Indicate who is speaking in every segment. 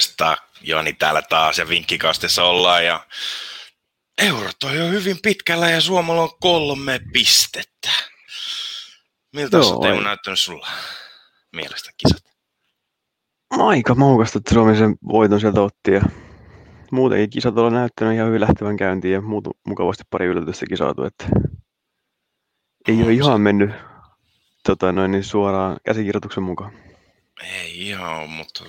Speaker 1: Morjesta, Jani täällä taas ja vinkkikastessa ollaan ja eurot on jo hyvin pitkällä ja Suomella on kolme pistettä. Miltä Joo, on Teemu näyttänyt sulla mielestä kisat?
Speaker 2: Aika maukasta, että Suomi sen voiton sieltä otti ja muutenkin kisat on näyttänyt ihan hyvin lähtevän käyntiin ja muutu, mukavasti pari yllätystäkin saatu, että ei no, ole ihan mennyt tota, noin, niin suoraan käsikirjoituksen mukaan.
Speaker 1: Ei ihan mutta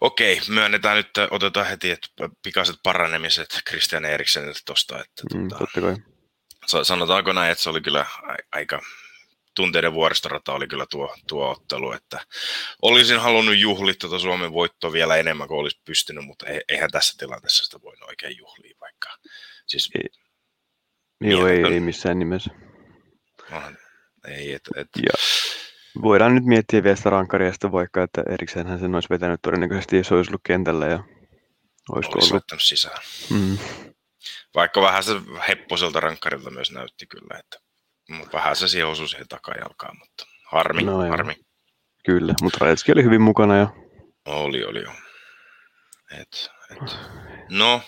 Speaker 1: okei, myönnetään nyt, otetaan heti että pikaiset paranemiset Christian Erikseniltä tuosta. Että,
Speaker 2: mm, tota, totta kai.
Speaker 1: Sanotaanko näin, että se oli kyllä aika tunteiden vuoristorata oli kyllä tuo, tuo ottelu, että olisin halunnut juhlia tuota Suomen voittoa vielä enemmän kuin olisi pystynyt, mutta eihän tässä tilanteessa sitä voi oikein juhlia vaikka. Siis,
Speaker 2: ei, joo, ei, ei missään nimessä.
Speaker 1: Onhan, ei, et, et,
Speaker 2: ja voidaan nyt miettiä vielä sitä rankkaria sitten vaikka, että hän sen olisi vetänyt todennäköisesti, jos olisi ollut kentällä ja
Speaker 1: olisiko olisi ollut... sisään. Mm. Vaikka vähän se hepposelta rankkarilta myös näytti kyllä, että vähän se siihen osui siihen takajalkaan, mutta harmi, no, harmi.
Speaker 2: Kyllä, mutta Rajetski oli hyvin mukana ja...
Speaker 1: Oli, oli jo. Et, et. No,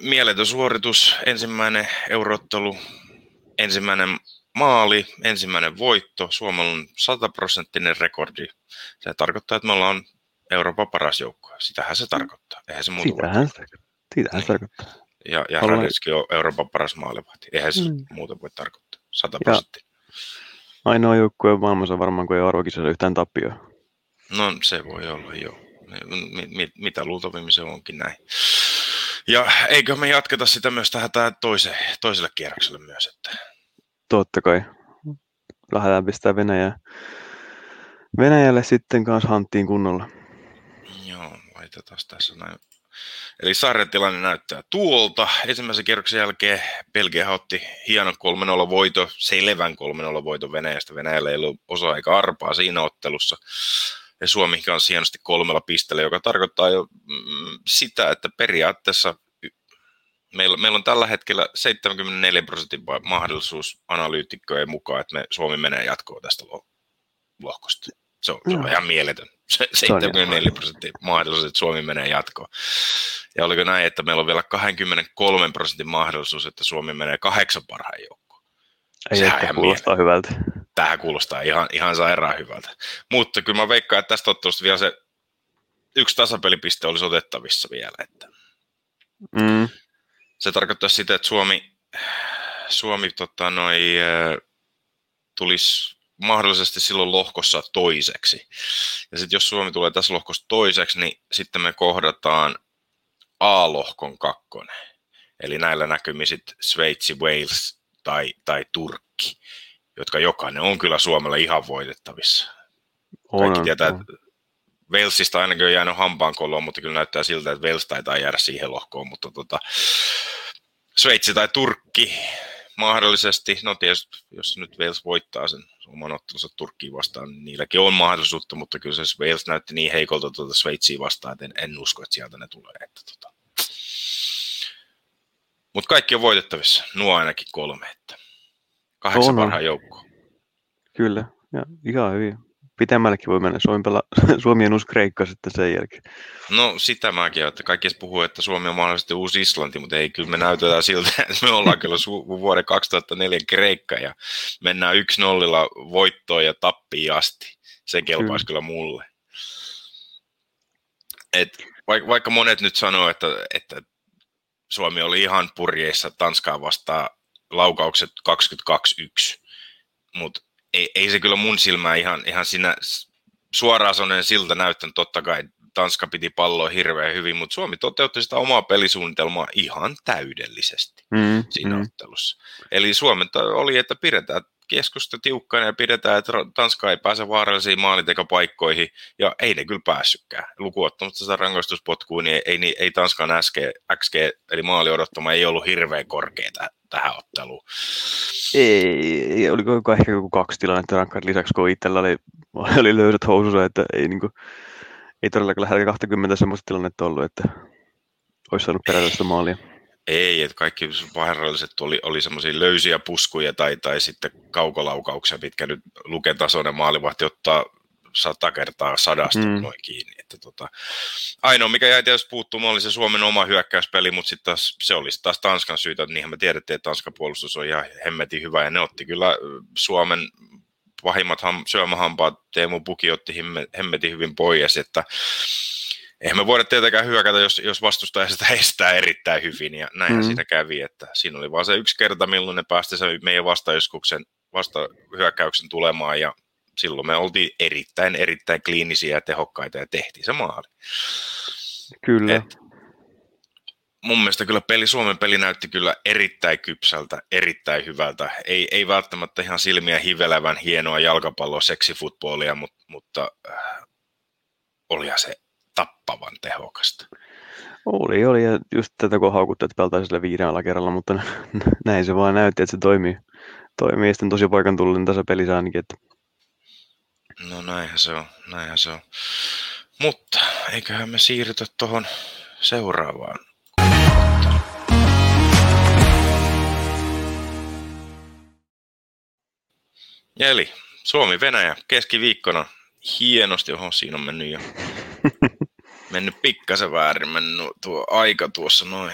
Speaker 1: mieletön suoritus, ensimmäinen eurottelu, ensimmäinen maali, ensimmäinen voitto, Suomella on sataprosenttinen rekordi. Se tarkoittaa, että me ollaan Euroopan paras joukko. Sitähän se tarkoittaa. Eihän se muuta
Speaker 2: Sitähän, sitähän se tarkoittaa.
Speaker 1: Ja, ja. Radetski on Euroopan paras maalivahti. Eihän se mm. muuta voi tarkoittaa. 100 prosenttia.
Speaker 2: Ainoa joukkue maailmassa varmaan, kun ei arvokisassa yhtään tappioa.
Speaker 1: No se voi olla, joo. M- mitä luultavimmin se onkin näin. Ja eikö me jatketa sitä myös tähän, tähän toiseen, toiselle kierrokselle myös? Että...
Speaker 2: Totta kai. Lähdetään pistää Venäjä. Venäjälle sitten kanssa hanttiin kunnolla.
Speaker 1: Joo, laitetaan tässä näin Eli sarjan tilanne näyttää tuolta. Ensimmäisen kierroksen jälkeen Belgia otti hienon 3-0 voito, selvän 3-0 voito Venäjästä. Venäjällä ei ollut osa eikä arpaa siinä ottelussa. Ja Suomi kanssa hienosti kolmella pisteellä, joka tarkoittaa jo mm, sitä, että periaatteessa meillä, meillä on tällä hetkellä 74 prosentin mahdollisuus analyytikkojen mukaan, että me Suomi menee jatkoon tästä lohkosta. Se on, se on ihan mieletön. 74 prosenttia mahdollisuus, että Suomi menee jatkoon. Ja oliko näin, että meillä on vielä 23 prosentin mahdollisuus, että Suomi menee kahdeksan parhaan joukkoon.
Speaker 2: Ei Sehän kuulostaa hyvältä.
Speaker 1: Tähän kuulostaa ihan, ihan sairaan hyvältä. Mutta kyllä mä veikkaan, että tästä ottelusta vielä se yksi tasapelipiste olisi otettavissa vielä. Että mm. Se tarkoittaa sitä, että Suomi, Suomi tota, noi, tulisi mahdollisesti silloin lohkossa toiseksi. Ja sitten jos Suomi tulee tässä lohkossa toiseksi, niin sitten me kohdataan A-lohkon kakkonen. Eli näillä näkymin sitten Sveitsi, Wales tai, tai Turkki, jotka jokainen on kyllä Suomelle ihan voitettavissa. On, Kaikki tietää, on. että Walesista ainakin on jäänyt hampaankoloon, mutta kyllä näyttää siltä, että Wales taitaa jäädä siihen lohkoon, mutta tota, Sveitsi tai Turkki mahdollisesti, no tietysti jos nyt Wales voittaa sen oman ottelunsa Turkkiin vastaan, niin niilläkin on mahdollisuutta, mutta kyllä se Wales näytti niin heikolta tuota Sveitsiä vastaan, että en, en usko, että sieltä ne tulee. Että, tota. Mutta kaikki on voitettavissa, nuo ainakin kolme, että kahdeksan parhaan joukkoon.
Speaker 2: Kyllä, ja ihan hyvin pitemmällekin voi mennä. Suomi, pela, Suomi on uusi Kreikka sitten sen jälkeen.
Speaker 1: No sitä mäkin, että kaikki puhuu, että Suomi on mahdollisesti uusi Islanti, mutta ei kyllä me näytetään siltä, että me ollaan kyllä su- vuoden 2004 Kreikka ja mennään yksi nollilla voittoon ja tappiin asti. Se kelpaisi kyllä, kyllä mulle. Et vaikka, vaikka monet nyt sanoo, että, että Suomi oli ihan purjeissa Tanskaa vastaan laukaukset 22-1, mutta ei, ei se kyllä mun silmää ihan, ihan siinä suoraan sanoen siltä näyttänyt. Totta kai Tanska piti palloa hirveän hyvin, mutta Suomi toteutti sitä omaa pelisuunnitelmaa ihan täydellisesti mm, siinä mm. ottelussa. Eli Suomen oli, että pidetään keskusta tiukkana ja pidetään, että Tanska ei pääse vaarallisiin maalintekopaikkoihin, ja ei ne kyllä päässytkään. Lukuottamatta sitä rangaistuspotkua, niin ei, ei, ei Tanskan SG, XG, eli maali odottama, ei ollut hirveän korkea tähän otteluun.
Speaker 2: Ei, oliko ehkä joku kaksi tilannetta rankkaat lisäksi, kun itsellä oli, oli löysät housussa, että ei, niin kuin, ei todellakaan lähellä 20 semmoista tilannetta ollut, että olisi saanut perätä maalia.
Speaker 1: Ei, että kaikki vaaralliset oli, oli semmoisia löysiä puskuja tai, tai sitten kaukolaukauksia, mitkä nyt lukentasoinen maalivahti ottaa sata kertaa sadasta mm. noin kiinni. Että tota, ainoa, mikä jäi tietysti puuttumaan, oli se Suomen oma hyökkäyspeli, mutta sitten taas, se olisi taas Tanskan syytä, että niinhän me tiedettiin, että Tanskan puolustus on ihan hemmetin hyvä, ja ne otti kyllä Suomen pahimmat ham, syömähampaat, Teemu Puki otti hemmetin hyvin pois, että eihän me voida tietenkään hyökätä, jos, jos vastustaja sitä estää erittäin hyvin, ja näinhän mm. siinä kävi, että siinä oli vaan se yksi kerta, milloin ne päästi sen meidän vastaiskuksen, vasta hyökkäyksen tulemaan, ja silloin me oltiin erittäin, erittäin kliinisiä ja tehokkaita, ja tehtiin se maali.
Speaker 2: Kyllä. Et,
Speaker 1: mun mielestä kyllä peli, Suomen peli näytti kyllä erittäin kypsältä, erittäin hyvältä. Ei, ei välttämättä ihan silmiä hivelevän hienoa jalkapalloa, seksifutbolia, mutta, mutta äh, olihan se tappavan tehokasta.
Speaker 2: Oli, oli, ja just tätä kun haukuttu, että peltaa sille viiden kerralla, mutta näin se vaan näytti, että se toimii. Toimii, ja sitten tosi paikan tullut tässä pelissä ainakin, että...
Speaker 1: No näinhän se on, näinhän se on. Mutta eiköhän me siirrytä tuohon seuraavaan. Eli Suomi-Venäjä keskiviikkona hienosti, oho siinä on mennyt jo mennyt pikkasen väärin, mennyt tuo aika tuossa noin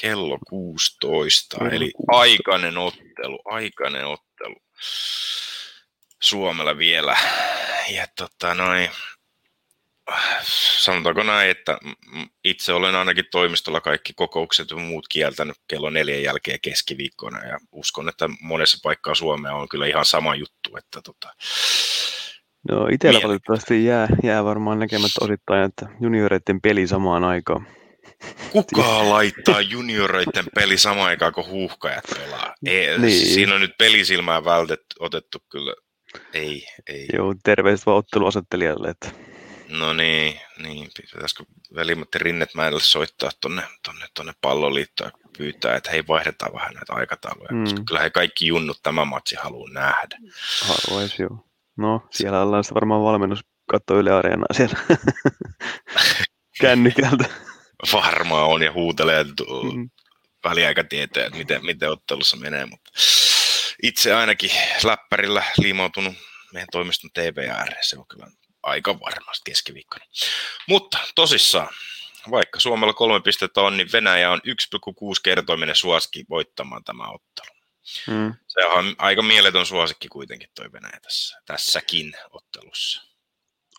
Speaker 1: kello 16, kello eli 16. aikainen ottelu, aikainen ottelu Suomella vielä. Ja tota noin, sanotaanko näin, että itse olen ainakin toimistolla kaikki kokoukset ja muut kieltänyt kello neljän jälkeen keskiviikkona ja uskon, että monessa paikkaa Suomea on kyllä ihan sama juttu, että tota,
Speaker 2: No itsellä valitettavasti jää, jää varmaan näkemättä osittain, että junioreiden peli samaan aikaan.
Speaker 1: Kuka laittaa junioreiden peli samaan aikaan, kun huuhkajat pelaa? Ei, niin. Siinä on nyt pelisilmää vältetty, otettu kyllä. Ei, ei.
Speaker 2: Joo, terveiset vaan otteluasettelijalle. Että...
Speaker 1: No niin, niin. Pitäisikö velimatti Rinnetmäelle soittaa tonne, tonne, tonne palloliittoon ja pyytää, että hei vaihdetaan vähän näitä aikatauluja, mm. koska kyllä he kaikki junnut tämä matsi haluaa nähdä.
Speaker 2: Haluaisi joo. No, siellä ollaan sitten varmaan valmennus katsoa Yle Areenaa siellä kännykältä.
Speaker 1: Varmaan on ja huutelee mm. väliaikatietoja, että miten, miten ottelussa menee, mutta itse ainakin läppärillä liimautunut meidän toimiston TVR, se on kyllä aika varmasti keskiviikkona. Mutta tosissaan, vaikka Suomella kolme pistettä on, niin Venäjä on 1,6 kertoiminen suoski voittamaan tämä ottelu. Mm. Se on aika mieletön suosikki kuitenkin toi Venäjä tässä, tässäkin ottelussa.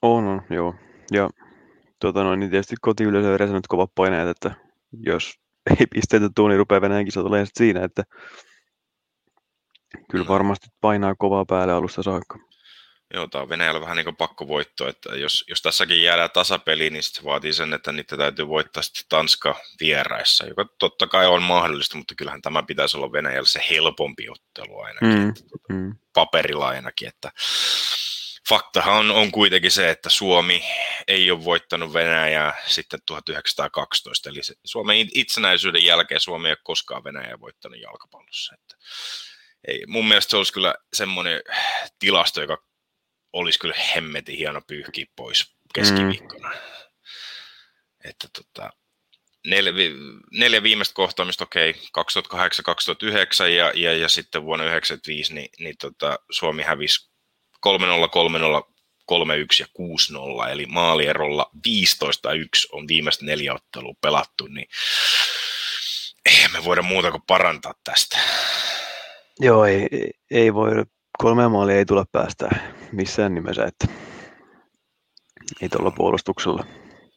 Speaker 2: On, on, joo. Ja tuota noin, niin tietysti kotiyleisö on nyt kovat paineet, että jos ei pisteitä tuu, niin rupeaa Venäjän kisat olemaan siinä, että kyllä varmasti painaa kovaa päälle alusta saakka.
Speaker 1: Joo, tämä on Venäjällä vähän niin kuin pakkovoitto, että jos, jos tässäkin jäädään tasapeliin, niin se vaatii sen, että niitä täytyy voittaa sitten Tanska vieraissa, joka totta kai on mahdollista, mutta kyllähän tämä pitäisi olla Venäjällä se helpompi ottelu ainakin, mm, että, tuota, mm. paperilla ainakin, että faktahan on, on kuitenkin se, että Suomi ei ole voittanut Venäjää sitten 1912, eli se, Suomen itsenäisyyden jälkeen Suomi ei ole koskaan Venäjää voittanut jalkapallossa, että ei, mun mielestä se olisi kyllä semmoinen tilasto, joka olisi kyllä hemmetin hieno pyyhkiä pois keskiviikkona. Mm. Että tota, neljä, neljä viimeistä kohtaamista, okei, okay, 2008-2009 ja, ja, ja sitten vuonna 1995, niin, niin tota, Suomi hävisi 3-0, 3-0, 3-1 ja 6-0, eli maalierolla 15-1 on viimeistä neljä ottelua pelattu, niin ei me voida muuta kuin parantaa tästä.
Speaker 2: Joo, ei, ei voi, kolme maalia ei tule päästä missään nimessä, että ei tuolla puolustuksella.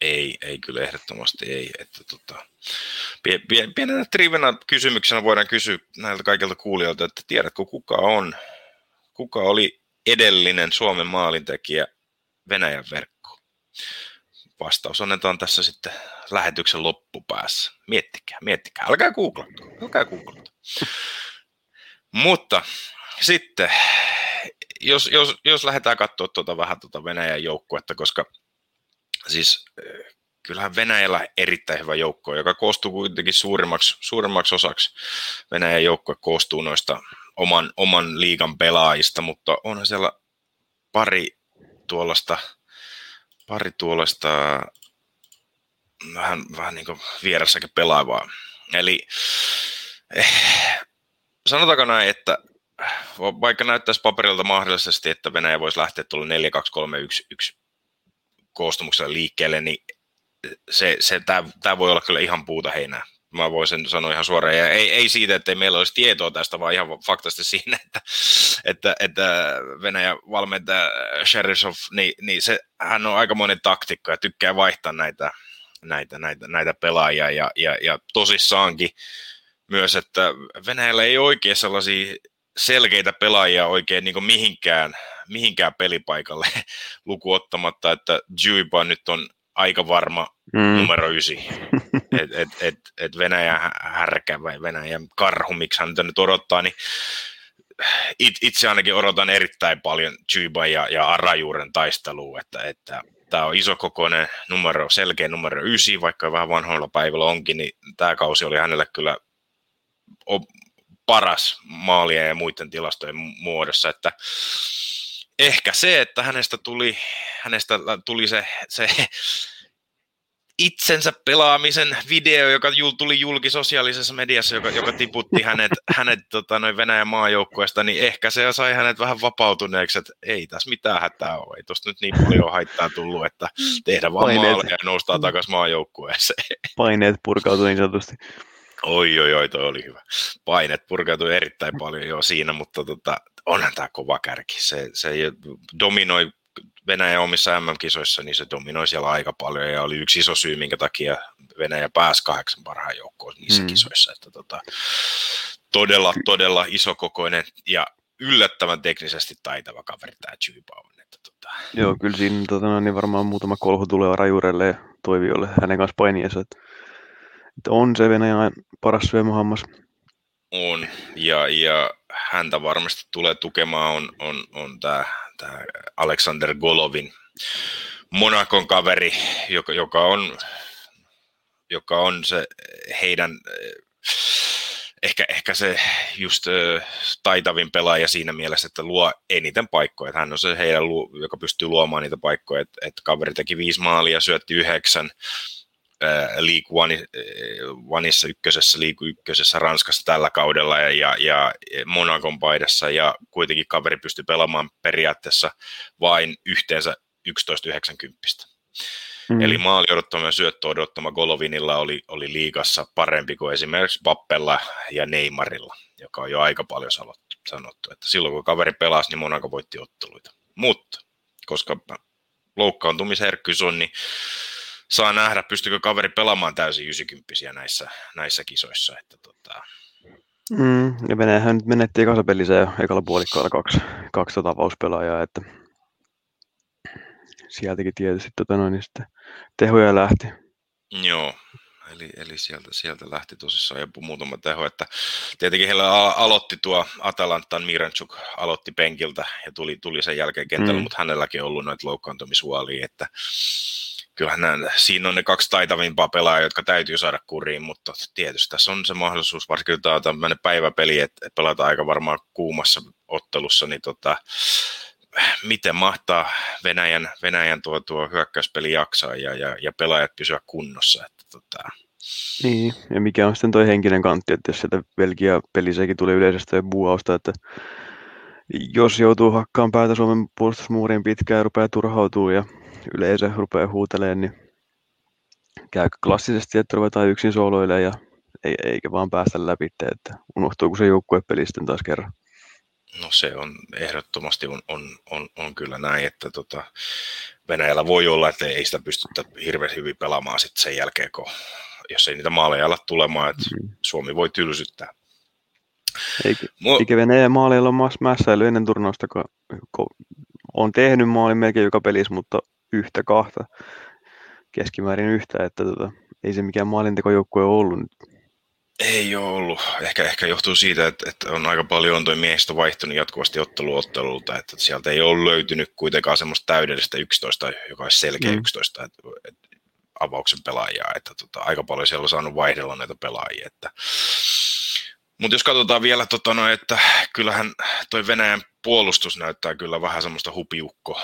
Speaker 1: Ei, ei kyllä ehdottomasti ei. Että tota, pienenä trivenä kysymyksenä voidaan kysyä näiltä kaikilta kuulijoilta, että tiedätkö kuka on, kuka oli edellinen Suomen maalintekijä Venäjän verkko? Vastaus annetaan tässä sitten lähetyksen loppupäässä. Miettikää, miettikää. Älkää googlatko, älkää. Mutta sitten jos, jos, jos lähdetään katsoa tuota vähän tuota Venäjän joukkuetta, koska siis eh, kyllähän Venäjällä erittäin hyvä joukko, joka koostuu kuitenkin suurimmaksi, suurimmaksi osaksi. Venäjän joukkue koostuu noista oman, oman liigan pelaajista, mutta onhan siellä pari tuollaista, pari tuollaista vähän, vähän niin kuin pelaavaa. Eli eh, sanotaanko näin, että vaikka näyttäisi paperilta mahdollisesti, että Venäjä voisi lähteä tuolla 4 2 3 1 1 koostumuksella liikkeelle, niin se, se, tämä voi olla kyllä ihan puuta heinää. Mä voisin sanoa ihan suoraan. Ja ei, ei siitä, että meillä olisi tietoa tästä, vaan ihan faktasti siinä, että, että, että Venäjä valmentaja Sherisov, niin, niin se, hän on aika monen taktikko ja tykkää vaihtaa näitä, näitä, näitä, näitä pelaajia. Ja, ja, ja tosissaankin myös, että Venäjällä ei oikein sellaisia selkeitä pelaajia oikein niin mihinkään, mihinkään pelipaikalle lukuottamatta, että Juiba nyt on aika varma mm. numero ysi. Et, et, et, et Venäjä härkä vai Venäjän karhu, miksi hän nyt odottaa, niin it, itse ainakin odotan erittäin paljon Juiba ja, ja Arajuuren taistelua, että, että tämä on isokokoinen numero, selkeä numero ysi, vaikka vähän vanhoilla päivillä onkin, niin tämä kausi oli hänelle kyllä paras maalia ja muiden tilastojen muodossa, että ehkä se, että hänestä tuli, hänestä tuli se, se itsensä pelaamisen video, joka tuli julki sosiaalisessa mediassa, joka, joka tiputti hänet, hänet tota, noin Venäjän maajoukkueesta, niin ehkä se sai hänet vähän vapautuneeksi, että ei tässä mitään hätää ole, ei tuosta nyt niin paljon haittaa tullut, että tehdä vaan Paineet. maaleja ja noustaa takaisin maajoukkueeseen.
Speaker 2: Paineet purkautui niin sanotusti.
Speaker 1: Oi, oi, oi, toi oli hyvä. Painet purkautui erittäin paljon jo siinä, mutta tota, onhan tämä kova kärki. Se, se dominoi Venäjä omissa MM-kisoissa, niin se dominoi siellä aika paljon ja oli yksi iso syy, minkä takia Venäjä pääsi kahdeksan parhaan joukkoon niissä mm. kisoissa. Että tota, todella, todella isokokoinen ja yllättävän teknisesti taitava kaveri tämä Chyba on. Että tota...
Speaker 2: Joo, kyllä siinä tota, no, niin varmaan muutama kolhu tulee Rajurelle ja Toiviolle hänen kanssa painiessa. Että, että on se Venäjän paras syömähammas.
Speaker 1: On, ja, ja häntä varmasti tulee tukemaan on, on, on tämä tämä Alexander Golovin Monakon kaveri, joka, joka, on, joka on se heidän ehkä, ehkä se just taitavin pelaaja siinä mielessä, että luo eniten paikkoja. Hän on se heidän, joka pystyy luomaan niitä paikkoja. Että, että kaveri teki viisi maalia, syötti yhdeksän, League One, Oneissa ykkösessä, League ykkösessä Ranskassa tällä kaudella ja, ja, ja Monakon paidassa ja kuitenkin kaveri pystyi pelaamaan periaatteessa vain yhteensä 11-90. Mm. Eli maali odottama ja syöttö odottama Golovinilla oli, oli liigassa parempi kuin esimerkiksi Bappella ja Neymarilla, joka on jo aika paljon sanottu. sanottu. Että silloin kun kaveri pelasi, niin Monaco voitti otteluita. Mutta koska loukkaantumisherkkyys on, niin saa nähdä, pystyykö kaveri pelaamaan täysin 90 näissä, näissä kisoissa. Että tota...
Speaker 2: mm, ja Venäjähän nyt menetti kasapelissä jo ekalla puolikkaalla kaksi, kaksi tota vauspelaajaa, että sieltäkin tietysti tota noin, niin sitten tehoja lähti.
Speaker 1: Joo, eli, eli sieltä, sieltä lähti tosissaan joku muutama teho, että tietenkin heillä aloitti tuo Atalantan Miranchuk aloitti penkiltä ja tuli, tuli sen jälkeen kentällä, mm. mutta hänelläkin on ollut noita loukkaantumishuolia, että kyllähän nämä, siinä on ne kaksi taitavimpaa pelaajaa, jotka täytyy saada kuriin, mutta tietysti tässä on se mahdollisuus, varsinkin tämä on tämmöinen päiväpeli, että pelataan aika varmaan kuumassa ottelussa, niin tota, miten mahtaa Venäjän, Venäjän tuo, tuo hyökkäyspeli jaksaa ja, ja, ja pelaajat pysyä kunnossa. Että tota...
Speaker 2: Niin, ja mikä on sitten tuo henkinen kantti, että jos sieltä Belgia pelisekin tulee yleisestä ja buuausta, että jos joutuu hakkaan päätä Suomen puolustusmuuriin pitkään ja rupeaa turhautuu ja yleisö rupeaa huutelemaan, niin käy klassisesti, että ruvetaan yksin sooloille ja eikä vaan päästä läpi, että unohtuuko se joukkuepeli sitten taas kerran.
Speaker 1: No se on ehdottomasti on, on, on, on kyllä näin, että tota, Venäjällä voi olla, että ei sitä pystytä hirveän hyvin pelaamaan sitten sen jälkeen, kun, jos ei niitä maaleja ala tulemaan, että mm. Suomi voi tylsyttää.
Speaker 2: Eikä, Mu- eikä Venäjän maaleilla ole mässäily ennen turnausta, kun, kun on tehnyt maalin melkein joka pelissä, mutta yhtä kahta, keskimäärin yhtä, että tota, ei se mikään maalintekojoukkue ollut nyt.
Speaker 1: Ei ole ollut. Ehkä, ehkä johtuu siitä, että, että on aika paljon tuo miehistö vaihtunut jatkuvasti otteluottelulta, että sieltä ei ole löytynyt kuitenkaan semmoista täydellistä 11, joka olisi selkeä mm. 11 että, että avauksen pelaajaa, että tota, aika paljon siellä on saanut vaihdella näitä pelaajia. Että. Mutta jos katsotaan vielä, tota, no, että kyllähän toi Venäjän puolustus näyttää kyllä vähän semmoista hupiukko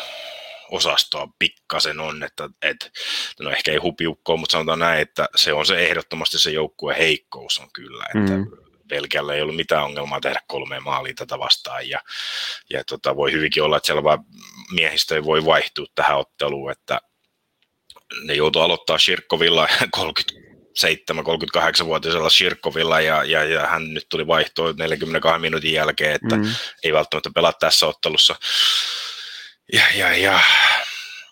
Speaker 1: osastoa pikkasen on, että et, no ehkä ei hupiukkoa, mutta sanotaan näin, että se on se ehdottomasti se joukkueen heikkous on kyllä, että mm. Belgialla ei ollut mitään ongelmaa tehdä kolme maalia tätä vastaan, ja, ja tota, voi hyvinkin olla, että siellä vaan miehistö ei voi vaihtua tähän otteluun, että ne joutuu aloittaa Shirkovilla 37-38-vuotiaisella Shirkovilla ja, ja, ja, hän nyt tuli vaihtoon 42 minuutin jälkeen, että mm. ei välttämättä pelaa tässä ottelussa. Ja, ja, ja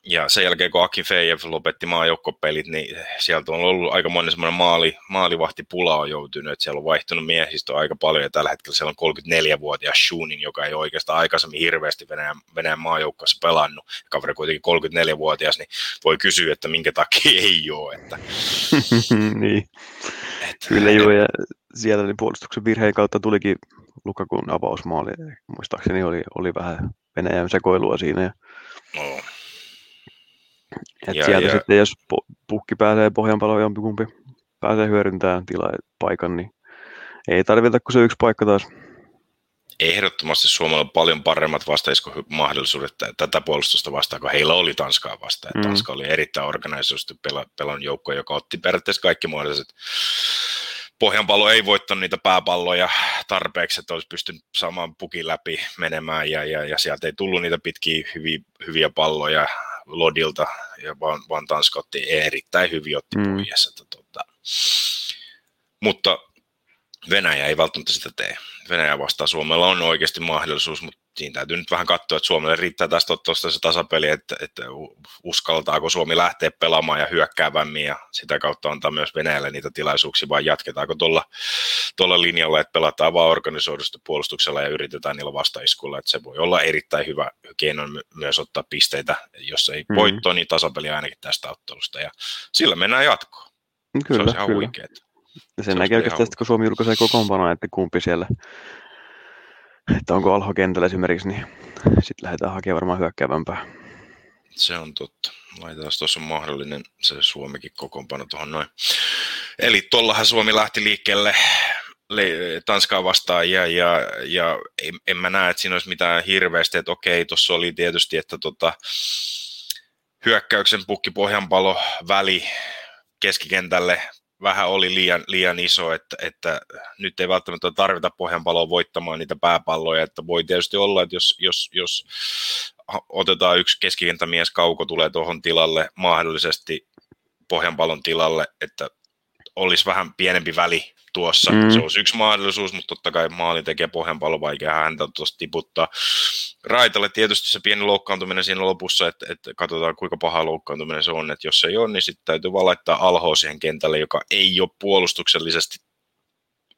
Speaker 1: ja sen jälkeen, kun Aki Fejev lopetti maajoukkopelit, niin sieltä on ollut aika monen semmoinen maali, maalivahtipula on joutunut, että siellä on vaihtunut miehistö aika paljon, ja tällä hetkellä siellä on 34-vuotias Shunin, joka ei oikeastaan aikaisemmin hirveästi Venäjän, Venäjän maajoukkossa pelannut, ja kaveri kuitenkin 34-vuotias, niin voi kysyä, että minkä takia ei ole. Että...
Speaker 2: niin. Et, Kyllä joo, ja siellä niin puolustuksen virheen kautta tulikin Lukakun avausmaali, muistaakseni oli, oli vähän Venäjän sekoilua siinä, ja no et ja, sieltä ja... sitten, jos pukki pääsee pohjanpaloon jompikumpi pääsee hyödyntämään tilaa paikan, niin ei tarvita kuin se yksi paikka taas.
Speaker 1: Ehdottomasti Suomella on paljon paremmat vastaiskomahdollisuudet tätä puolustusta vastaan, kun heillä oli Tanskaa vastaan. Mm. Tanska oli erittäin organisoitu pelon joukko, joka otti periaatteessa kaikki muodolliset Pohjanpallo ei voittanut niitä pääpalloja tarpeeksi, että olisi pystynyt saamaan pukin läpi menemään ja, ja, ja sieltä ei tullut niitä pitkiä hyviä, hyviä palloja Lodilta, ja vaan, vaan Tanska otti erittäin hyvin otti mm. Että, tota, mutta Venäjä ei välttämättä sitä tee. Venäjä vastaan Suomella on oikeasti mahdollisuus, mutta siinä täytyy nyt vähän katsoa, että Suomelle riittää tästä tuosta se tasapeli, että, että uskaltaako Suomi lähteä pelaamaan ja hyökkäävämmin ja sitä kautta antaa myös Venäjälle niitä tilaisuuksia, vai jatketaanko tuolla, tuolla linjalla, että pelataan vaan organisoidusta puolustuksella ja yritetään niillä vastaiskulla, että se voi olla erittäin hyvä keino myös ottaa pisteitä, jos ei mm. voittoa, niin tasapeli ainakin tästä ottelusta ja sillä mennään jatkoon.
Speaker 2: Kyllä, se on ihan kyllä. Huikeeta. Ja sen näkee oikeastaan, kun Suomi julkaisee kokoonpanoa, että kumpi siellä että onko Alho kentällä esimerkiksi, niin sitten lähdetään hakemaan varmaan hyökkäävämpää.
Speaker 1: Se on totta. Laitetaan tuossa mahdollinen se Suomikin kokoonpano tuohon noin. Eli tuollahan Suomi lähti liikkeelle Tanskaa vastaan ja, ja, ja en, en mä näe, että siinä olisi mitään hirveästi, että okei, tuossa oli tietysti, että tota, hyökkäyksen pukki pohjanpalo väli keskikentälle vähän oli liian, liian iso, että, että nyt ei välttämättä tarvita pohjanpaloa voittamaan niitä pääpalloja, että voi tietysti olla, että jos, jos, jos otetaan yksi keskikentämies kauko tulee tuohon tilalle, mahdollisesti pohjanpalon tilalle, että olisi vähän pienempi väli tuossa. Mm. Se olisi yksi mahdollisuus, mutta totta kai maali tekee pohjan paljon vaikea häntä tuosta tiputtaa. Raitalle tietysti se pieni loukkaantuminen siinä lopussa, että, että katsotaan kuinka paha loukkaantuminen se on, että jos se ei ole, niin sitten täytyy vaan laittaa alhoa siihen kentälle, joka ei ole puolustuksellisesti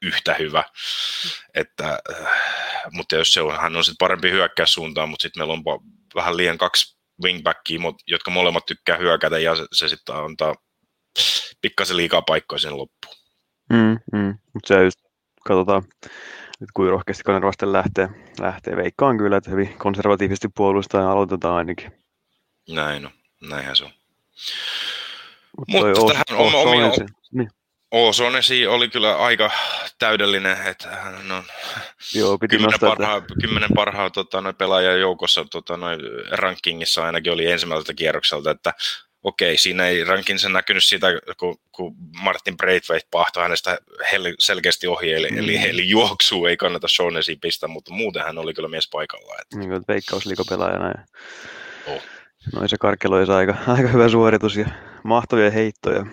Speaker 1: yhtä hyvä. Että, äh, mutta jos se on, hän on sitten parempi hyökkää suuntaan, mutta sitten meillä on vähän liian kaksi wingbackia, jotka molemmat tykkää hyökätä ja se, se sitten antaa pikkasen liikaa paikkoja sen loppuun.
Speaker 2: Mm, mm. Mutta se just, katsotaan, että kuinka rohkeasti Kanervasten lähtee, lähtee. Veikkaan kyllä, että hyvin konservatiivisesti puolustaa ja aloitetaan ainakin.
Speaker 1: Näin on, näinhän se on. Mut Mutta tähän on omia... Niin. Osonesi oli kyllä aika täydellinen, että hän on Joo, piti kymmenen, parhaa, kymmenen parhaa tota, pelaajan joukossa tota, rankingissa ainakin oli ensimmäiseltä kierrokselta, että okei, siinä ei rankinsa näkynyt sitä, kun, kun Martin Braithwaite pahtoi hänestä selkeästi ohi, eli, mm. eli, eli juoksu ei kannata Shonesiin pistää, mutta muuten hän oli kyllä mies paikalla. Että...
Speaker 2: Niin kuin veikkausliikopelaajana. Ja... Oh. Noin se karkeloisa aika, aika hyvä suoritus ja mahtavia heittoja.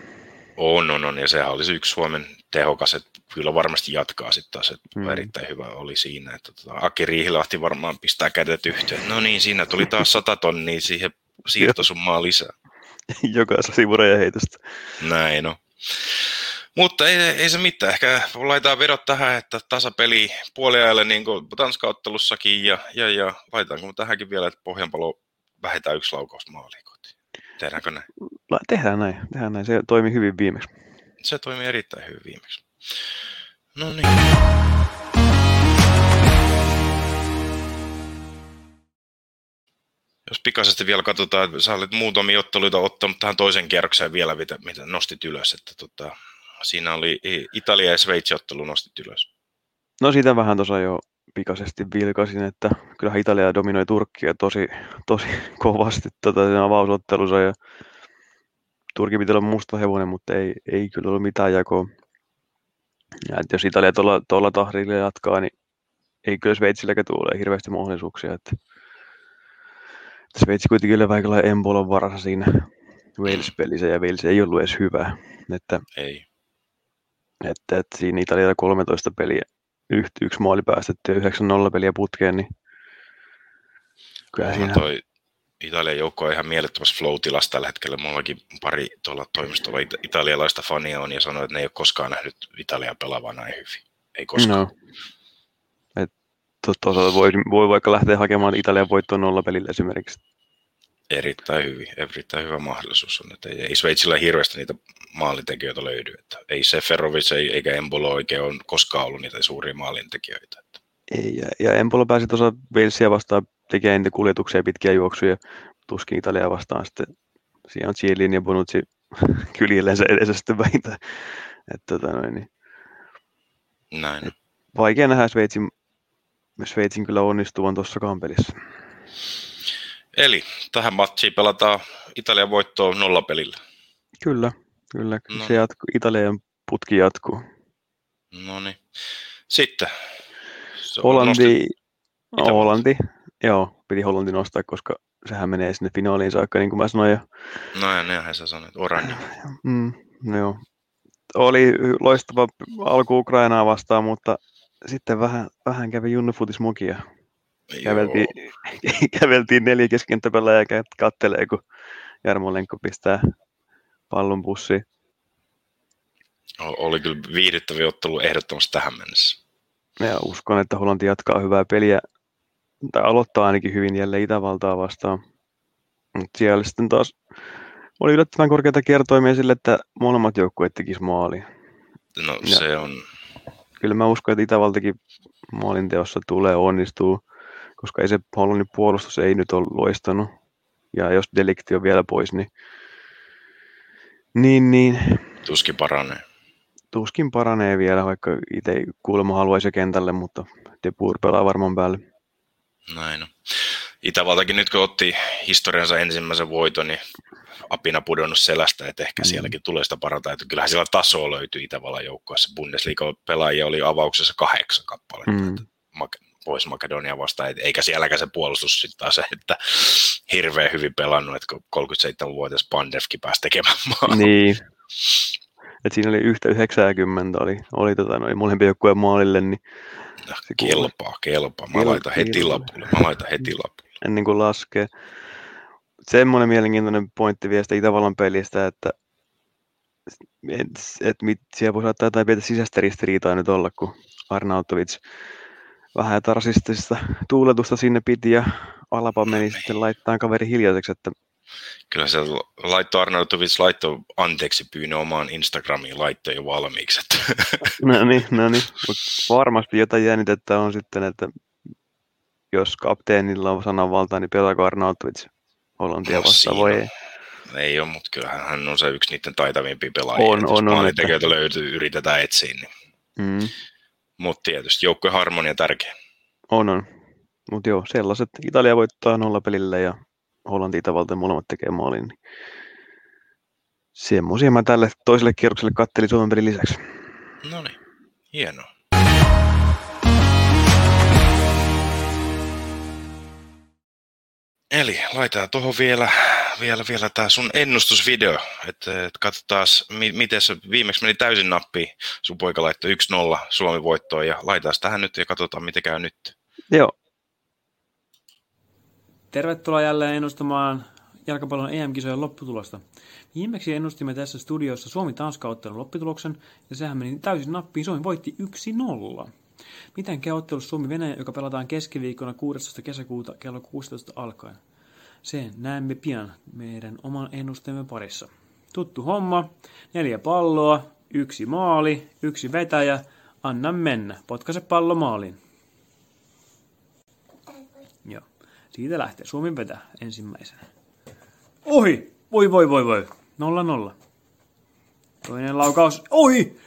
Speaker 1: On, on, on, ja sehän olisi yksi Suomen tehokas, että kyllä varmasti jatkaa sitten taas, että mm. erittäin hyvä oli siinä, että tota, Aki Riihilahti varmaan pistää kädet yhteen. No niin, siinä tuli taas sata tonnia siihen siirtosummaa lisää.
Speaker 2: jokaisessa sivureja heitosta.
Speaker 1: Näin no. Mutta ei, ei se mitään. Ehkä laitetaan vedot tähän, että tasapeli puoliajalle niin kuin Tanska-ottelussakin ja, ja, ja laitetaanko tähänkin vielä, että Pohjanpalo vähintään yksi laukaus maaliin kotiin. Tehdäänkö näin?
Speaker 2: La, tehdään näin. Tehdään näin. Se toimi hyvin viimeksi.
Speaker 1: Se toimi erittäin hyvin viimeksi. No niin. Jos pikaisesti vielä katsotaan, että sä olet muutamia otteluita ottanut tähän toisen kierrokseen vielä, mitä, mitä nostit ylös. Että tota, siinä oli Italia ja Sveitsi ottelu nostit ylös.
Speaker 2: No siitä vähän tuossa jo pikaisesti vilkasin, että kyllä Italia dominoi Turkkia tosi, tosi kovasti tota, sen avausottelussa ja Turki pitää olla musta hevonen, mutta ei, ei kyllä ollut mitään jakoa. Ja että jos Italia tuolla, tuolla tahdilla jatkaa, niin ei kyllä Sveitsilläkään tule hirveästi mahdollisuuksia. Että Sveitsi kuitenkin oli vähän Embolon varassa siinä Wales-pelissä ja Wales ei ollut edes hyvä. Että,
Speaker 1: Ei.
Speaker 2: että, että siinä Italialla 13 peliä, yksi, yksi maali päästetty ja 9-0 peliä putkeen, niin kyllä siinä,
Speaker 1: toi Italian joukko on ihan mielettömässä flow-tilassa tällä hetkellä. Mullakin pari tuolla toimistolla ita- italialaista fania on ja sanoi, että ne ei ole koskaan nähnyt Italian pelaavaa näin hyvin. Ei koskaan.
Speaker 2: no, toisaalta voi, voi vaikka lähteä hakemaan Italian voittoon nolla pelillä esimerkiksi.
Speaker 1: Erittäin hyvin, erittäin hyvä mahdollisuus on, että ei, ei Sveitsillä hirveästi niitä maalintekijöitä löydy. Että ei se Ferrovic ei, eikä Embolo oikein ole koskaan ollut niitä suuria maalintekijöitä. Että
Speaker 2: Ei, ja, ja Empolo pääsi tuossa Walesia vastaan tekemään niitä kuljetuksia pitkiä juoksuja, tuskin Italiaa vastaan sitten. Siinä on Chiellin ja Bonucci kyljellensä edessä sitten vähintään. Että, tota noin, niin
Speaker 1: näin.
Speaker 2: vaikea nähdä Sveitsin, Sveitsin kyllä onnistuvan tuossa kampelissa.
Speaker 1: Eli tähän matchiin pelataan Italian voittoa nollapelillä.
Speaker 2: Kyllä, kyllä. kyllä
Speaker 1: No.
Speaker 2: Se jatkuu, Italian putki jatkuu.
Speaker 1: No niin. Sitten. Se
Speaker 2: Hollanti,
Speaker 1: Itävalta.
Speaker 2: Hollanti, joo, piti Hollanti nostaa, koska sehän menee sinne finaaliin saakka, niin kuin mä sanoin. Ja,
Speaker 1: No ja nehän sä sanoit, oranni.
Speaker 2: mm, no joo. Oli loistava alku Ukrainaa vastaan, mutta sitten vähän, vähän kävi junnufutis mokia. Käveltiin, käveltiin neljä keskentäpelää ja kattelee, kun Jarmo Lenkko pistää pallon pussiin.
Speaker 1: Joo, oli kyllä viihdyttävä ottelu ehdottomasti tähän mennessä.
Speaker 2: Ja uskon, että Hollanti jatkaa hyvää peliä, tai aloittaa ainakin hyvin jälleen Itävaltaa vastaan. Mutta siellä sitten taas oli yllättävän korkeita kertoimia sille, että molemmat joukkueet tekis maali.
Speaker 1: No
Speaker 2: Ja-
Speaker 1: se on,
Speaker 2: Kyllä mä uskon, että Itävaltakin maalinteossa tulee onnistuu, koska ei se Hollannin puolustus ei nyt ole loistanut. Ja jos delikti on vielä pois, niin, niin, niin
Speaker 1: tuskin paranee.
Speaker 2: tuskin paranee vielä, vaikka itse kuulemma haluaisi kentälle, mutta De Boer pelaa varmaan päälle.
Speaker 1: Näin on. Itävaltakin nyt kun otti historiansa ensimmäisen voiton, niin apina pudonnut selästä, että ehkä
Speaker 2: Mm.
Speaker 1: sielläkin tulee sitä parantaa. Että kyllähän siellä tasoa löytyy Itävallan joukkueessa. Bundesliga-pelaajia oli avauksessa kahdeksan kappaletta.
Speaker 2: Mm.
Speaker 1: Mak- pois Makedonia vastaan, eikä sielläkään se puolustus sitten taas, että hirveän hyvin pelannut, että kun 37-vuotias Pandevkin pääsi tekemään maa.
Speaker 2: Niin. Et siinä oli yhtä 90, oli, oli tota, noin molempien joukkueen maalille, niin
Speaker 1: No,
Speaker 2: se
Speaker 1: kelpaa, kelpaa. Mä
Speaker 2: Kelpaa,
Speaker 1: laitan heti lapulle. Mä laitan heti lapulle.
Speaker 2: ennen kuin laskee. Semmoinen mielenkiintoinen pointti vielä Itävallan pelistä, että et, et mit, siellä voi saattaa jotain pientä sisäistä ristiriitaa nyt olla, kun Arnautovic vähän tarsistista tuuletusta sinne piti ja Alapa meni
Speaker 1: niin.
Speaker 2: sitten laittaa kaveri hiljaiseksi, että
Speaker 1: Kyllä se laitto Arnautovic laitto anteeksi pyynnön omaan Instagramiin laitto jo valmiiksi. Että
Speaker 2: no niin, no niin. Mut varmasti jotain jännitettä on sitten, että jos kapteenilla on sananvaltaa, niin pelaako Arnautovic Hollantia
Speaker 1: No
Speaker 2: vastaan
Speaker 1: siinä
Speaker 2: vai ei?
Speaker 1: ei ole, mutta kyllähän hän on se yksi niiden taitavimpia pelaajia.
Speaker 2: On,
Speaker 1: että jos
Speaker 2: on, on,
Speaker 1: maalintekijöitä löytyy, yritetään etsiä. Niin.
Speaker 2: Mm.
Speaker 1: Mutta tietysti joukkojen harmonia tärkeä.
Speaker 2: On, on. Mutta joo, sellaiset. Italia voittaa nolla pelillä ja Hollanti Itävalta molemmat tekee maalin. Niin semmoisia mä tälle toiselle kierrokselle kattelin Suomen pelin lisäksi.
Speaker 1: No niin, hienoa. Eli laitetaan tuohon vielä, vielä, vielä tämä sun ennustusvideo, että et katsotaan, mi- miten se viimeksi meni täysin nappiin. Sun poika laittoi 1-0 Suomi voittoon ja laitetaan tähän nyt ja katsotaan, miten käy nyt.
Speaker 2: Joo,
Speaker 3: Tervetuloa jälleen ennustamaan jalkapallon EM-kisojen lopputulosta. Viimeksi ennustimme tässä studiossa Suomi-Tanska-ottelun lopputuloksen, ja sehän meni täysin nappiin. Suomi voitti 1-0. Miten käy ottelussa Suomi-Venäjä, joka pelataan keskiviikkona 16. kesäkuuta kello 16 alkaen? Sen näemme pian meidän oman ennusteemme parissa. Tuttu homma, neljä palloa, yksi maali, yksi vetäjä, anna mennä, potkaise pallo maaliin. Joo. Siitä lähtee. Suomi vetää ensimmäisenä. Ohi! Voi voi voi voi. Nolla nolla. Toinen laukaus. Ohi!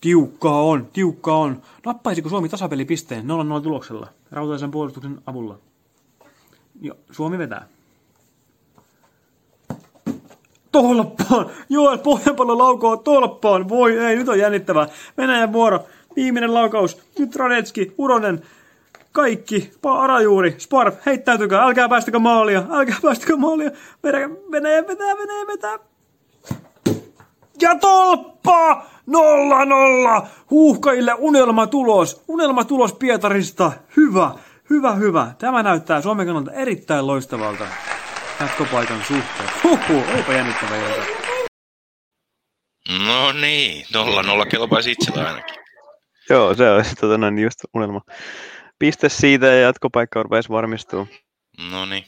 Speaker 3: Tiukkaa on, tiukkaa on. Nappaisiko Suomi tasapelipisteen 0-0 tuloksella? Rautaisen puolustuksen avulla. Joo, Suomi vetää. tolppaan. Joel pohjanpallo laukoo tolppaan. Voi ei, nyt on jännittävää. Venäjän vuoro. Viimeinen laukaus. Nyt Radetski, Uronen, kaikki, Arajuuri, Sparf, heittäytykää, älkää päästäkö maalia, älkää päästäkö maalia, Venäjä, Venäjä vetää, Venäjä vetää. Ja tolppa! Nolla nolla! Huuhkajille unelmatulos, unelmatulos Pietarista. Hyvä, hyvä, hyvä. Tämä näyttää Suomen kannalta erittäin loistavalta jatkopaikan suhteen. Huhhuh, olipa jännittävä ilta.
Speaker 1: No niin, nolla nolla kelpaisi itsellä ainakin.
Speaker 2: Joo, se on tota, noin just unelma. Piste siitä ja jatkopaikka rupesi varmistua.
Speaker 1: No niin.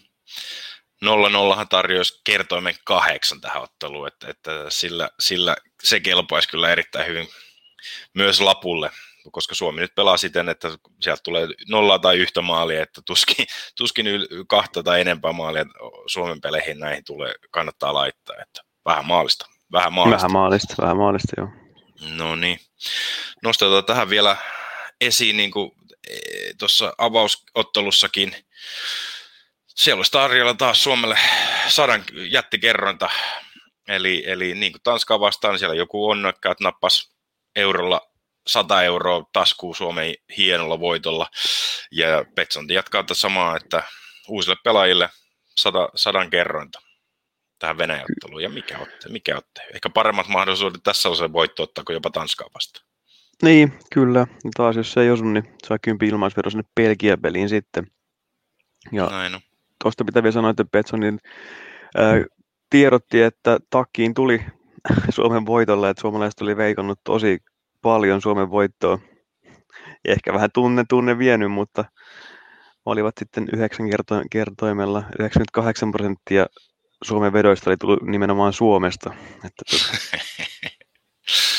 Speaker 1: Nolla nollahan tarjoisi kertoimen kahdeksan tähän otteluun, että, että sillä, sillä, se kelpaisi kyllä erittäin hyvin myös lapulle, koska Suomi nyt pelaa siten, että sieltä tulee nolla tai yhtä maalia, että tuskin, tuskin kahta tai enempää maalia Suomen peleihin näihin tulee, kannattaa laittaa, että vähän maalista. Vähän maalista,
Speaker 2: vähän maalista, vähän maalista joo.
Speaker 1: No niin. Nostetaan tähän vielä esiin, niin kuin e, tuossa avausottelussakin, siellä olisi tarjolla taas Suomelle sadan jättikerrointa, eli, eli niin kuin Tanskaa vastaan, niin siellä joku onnekkaat nappas eurolla 100 euroa taskuun Suomen hienolla voitolla, ja Petsanti jatkaa tätä samaa, että uusille pelaajille sada, sadan kerrointa tähän Venäjäotteluun, ja mikä otte, mikä otte? Ehkä paremmat mahdollisuudet tässä on se voitto ottaa kuin jopa Tanskaa vastaan.
Speaker 2: Niin, kyllä. Taas jos se ei osu, niin saa kympi ilmaisvero sinne Belgia-peliin sitten. Ja Näin on. Tuosta pitää vielä sanoa, että Petsonin tiedotti, että takkiin tuli Suomen voitolle, että suomalaiset oli veikannut tosi paljon Suomen voittoa. Ehkä vähän tunne, tunne vienyt, mutta olivat sitten yhdeksän kerto- kertoimella 98 prosenttia Suomen vedoista oli tullut nimenomaan Suomesta. Että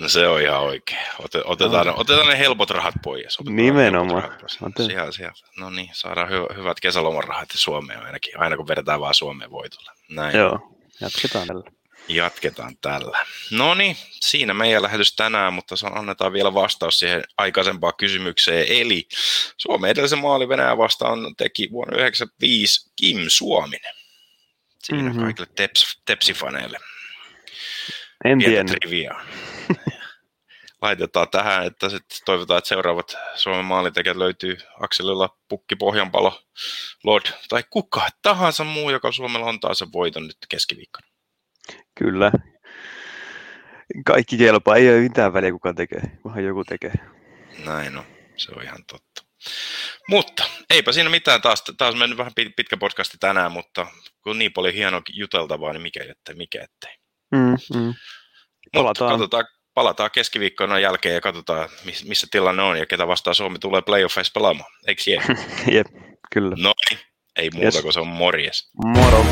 Speaker 1: No se on ihan oikein. Otetaan, no. otetaan ne helpot rahat pois. Otetaan
Speaker 2: Nimenomaan. Rahat
Speaker 1: pois. Siellä, siellä. No niin, saadaan hy- hyvät kesälomarahat Suomeen ainakin, aina kun vedetään vaan Suomeen voitolla. Näin.
Speaker 2: Joo, jatketaan tällä.
Speaker 1: Jatketaan tällä. No niin, siinä meidän lähetys tänään, mutta annetaan vielä vastaus siihen aikaisempaan kysymykseen. Eli Suomen edellisen maali Venäjä vastaan teki vuonna 1995 Kim Suominen. Siinä mm-hmm. kaikille teps, tepsifaneille.
Speaker 2: En tiedä.
Speaker 1: Laitetaan tähän, että sitten toivotaan, että seuraavat Suomen maalintekijät löytyy Akselilla Pukki Pohjanpalo, Lord tai kuka tahansa muu, joka Suomella on taas voiton nyt keskiviikkona.
Speaker 2: Kyllä. Kaikki kelpaa, ei ole mitään väliä kuka tekee, kunhan joku tekee.
Speaker 1: Näin on, se on ihan totta. Mutta eipä siinä mitään taas, taas mennyt vähän pitkä podcasti tänään, mutta kun niin paljon hienoa juteltavaa, niin mikä ettei, mikä ettei.
Speaker 2: Mm, mm.
Speaker 1: Palataan. katsotaan, palataan keskiviikkona jälkeen ja katsotaan, missä tilanne on ja ketä vastaan Suomi tulee playoffeissa pelaamaan. Eikö
Speaker 2: Jep, kyllä.
Speaker 1: No niin, ei muuta yes. kuin se on morjes.
Speaker 2: Moro.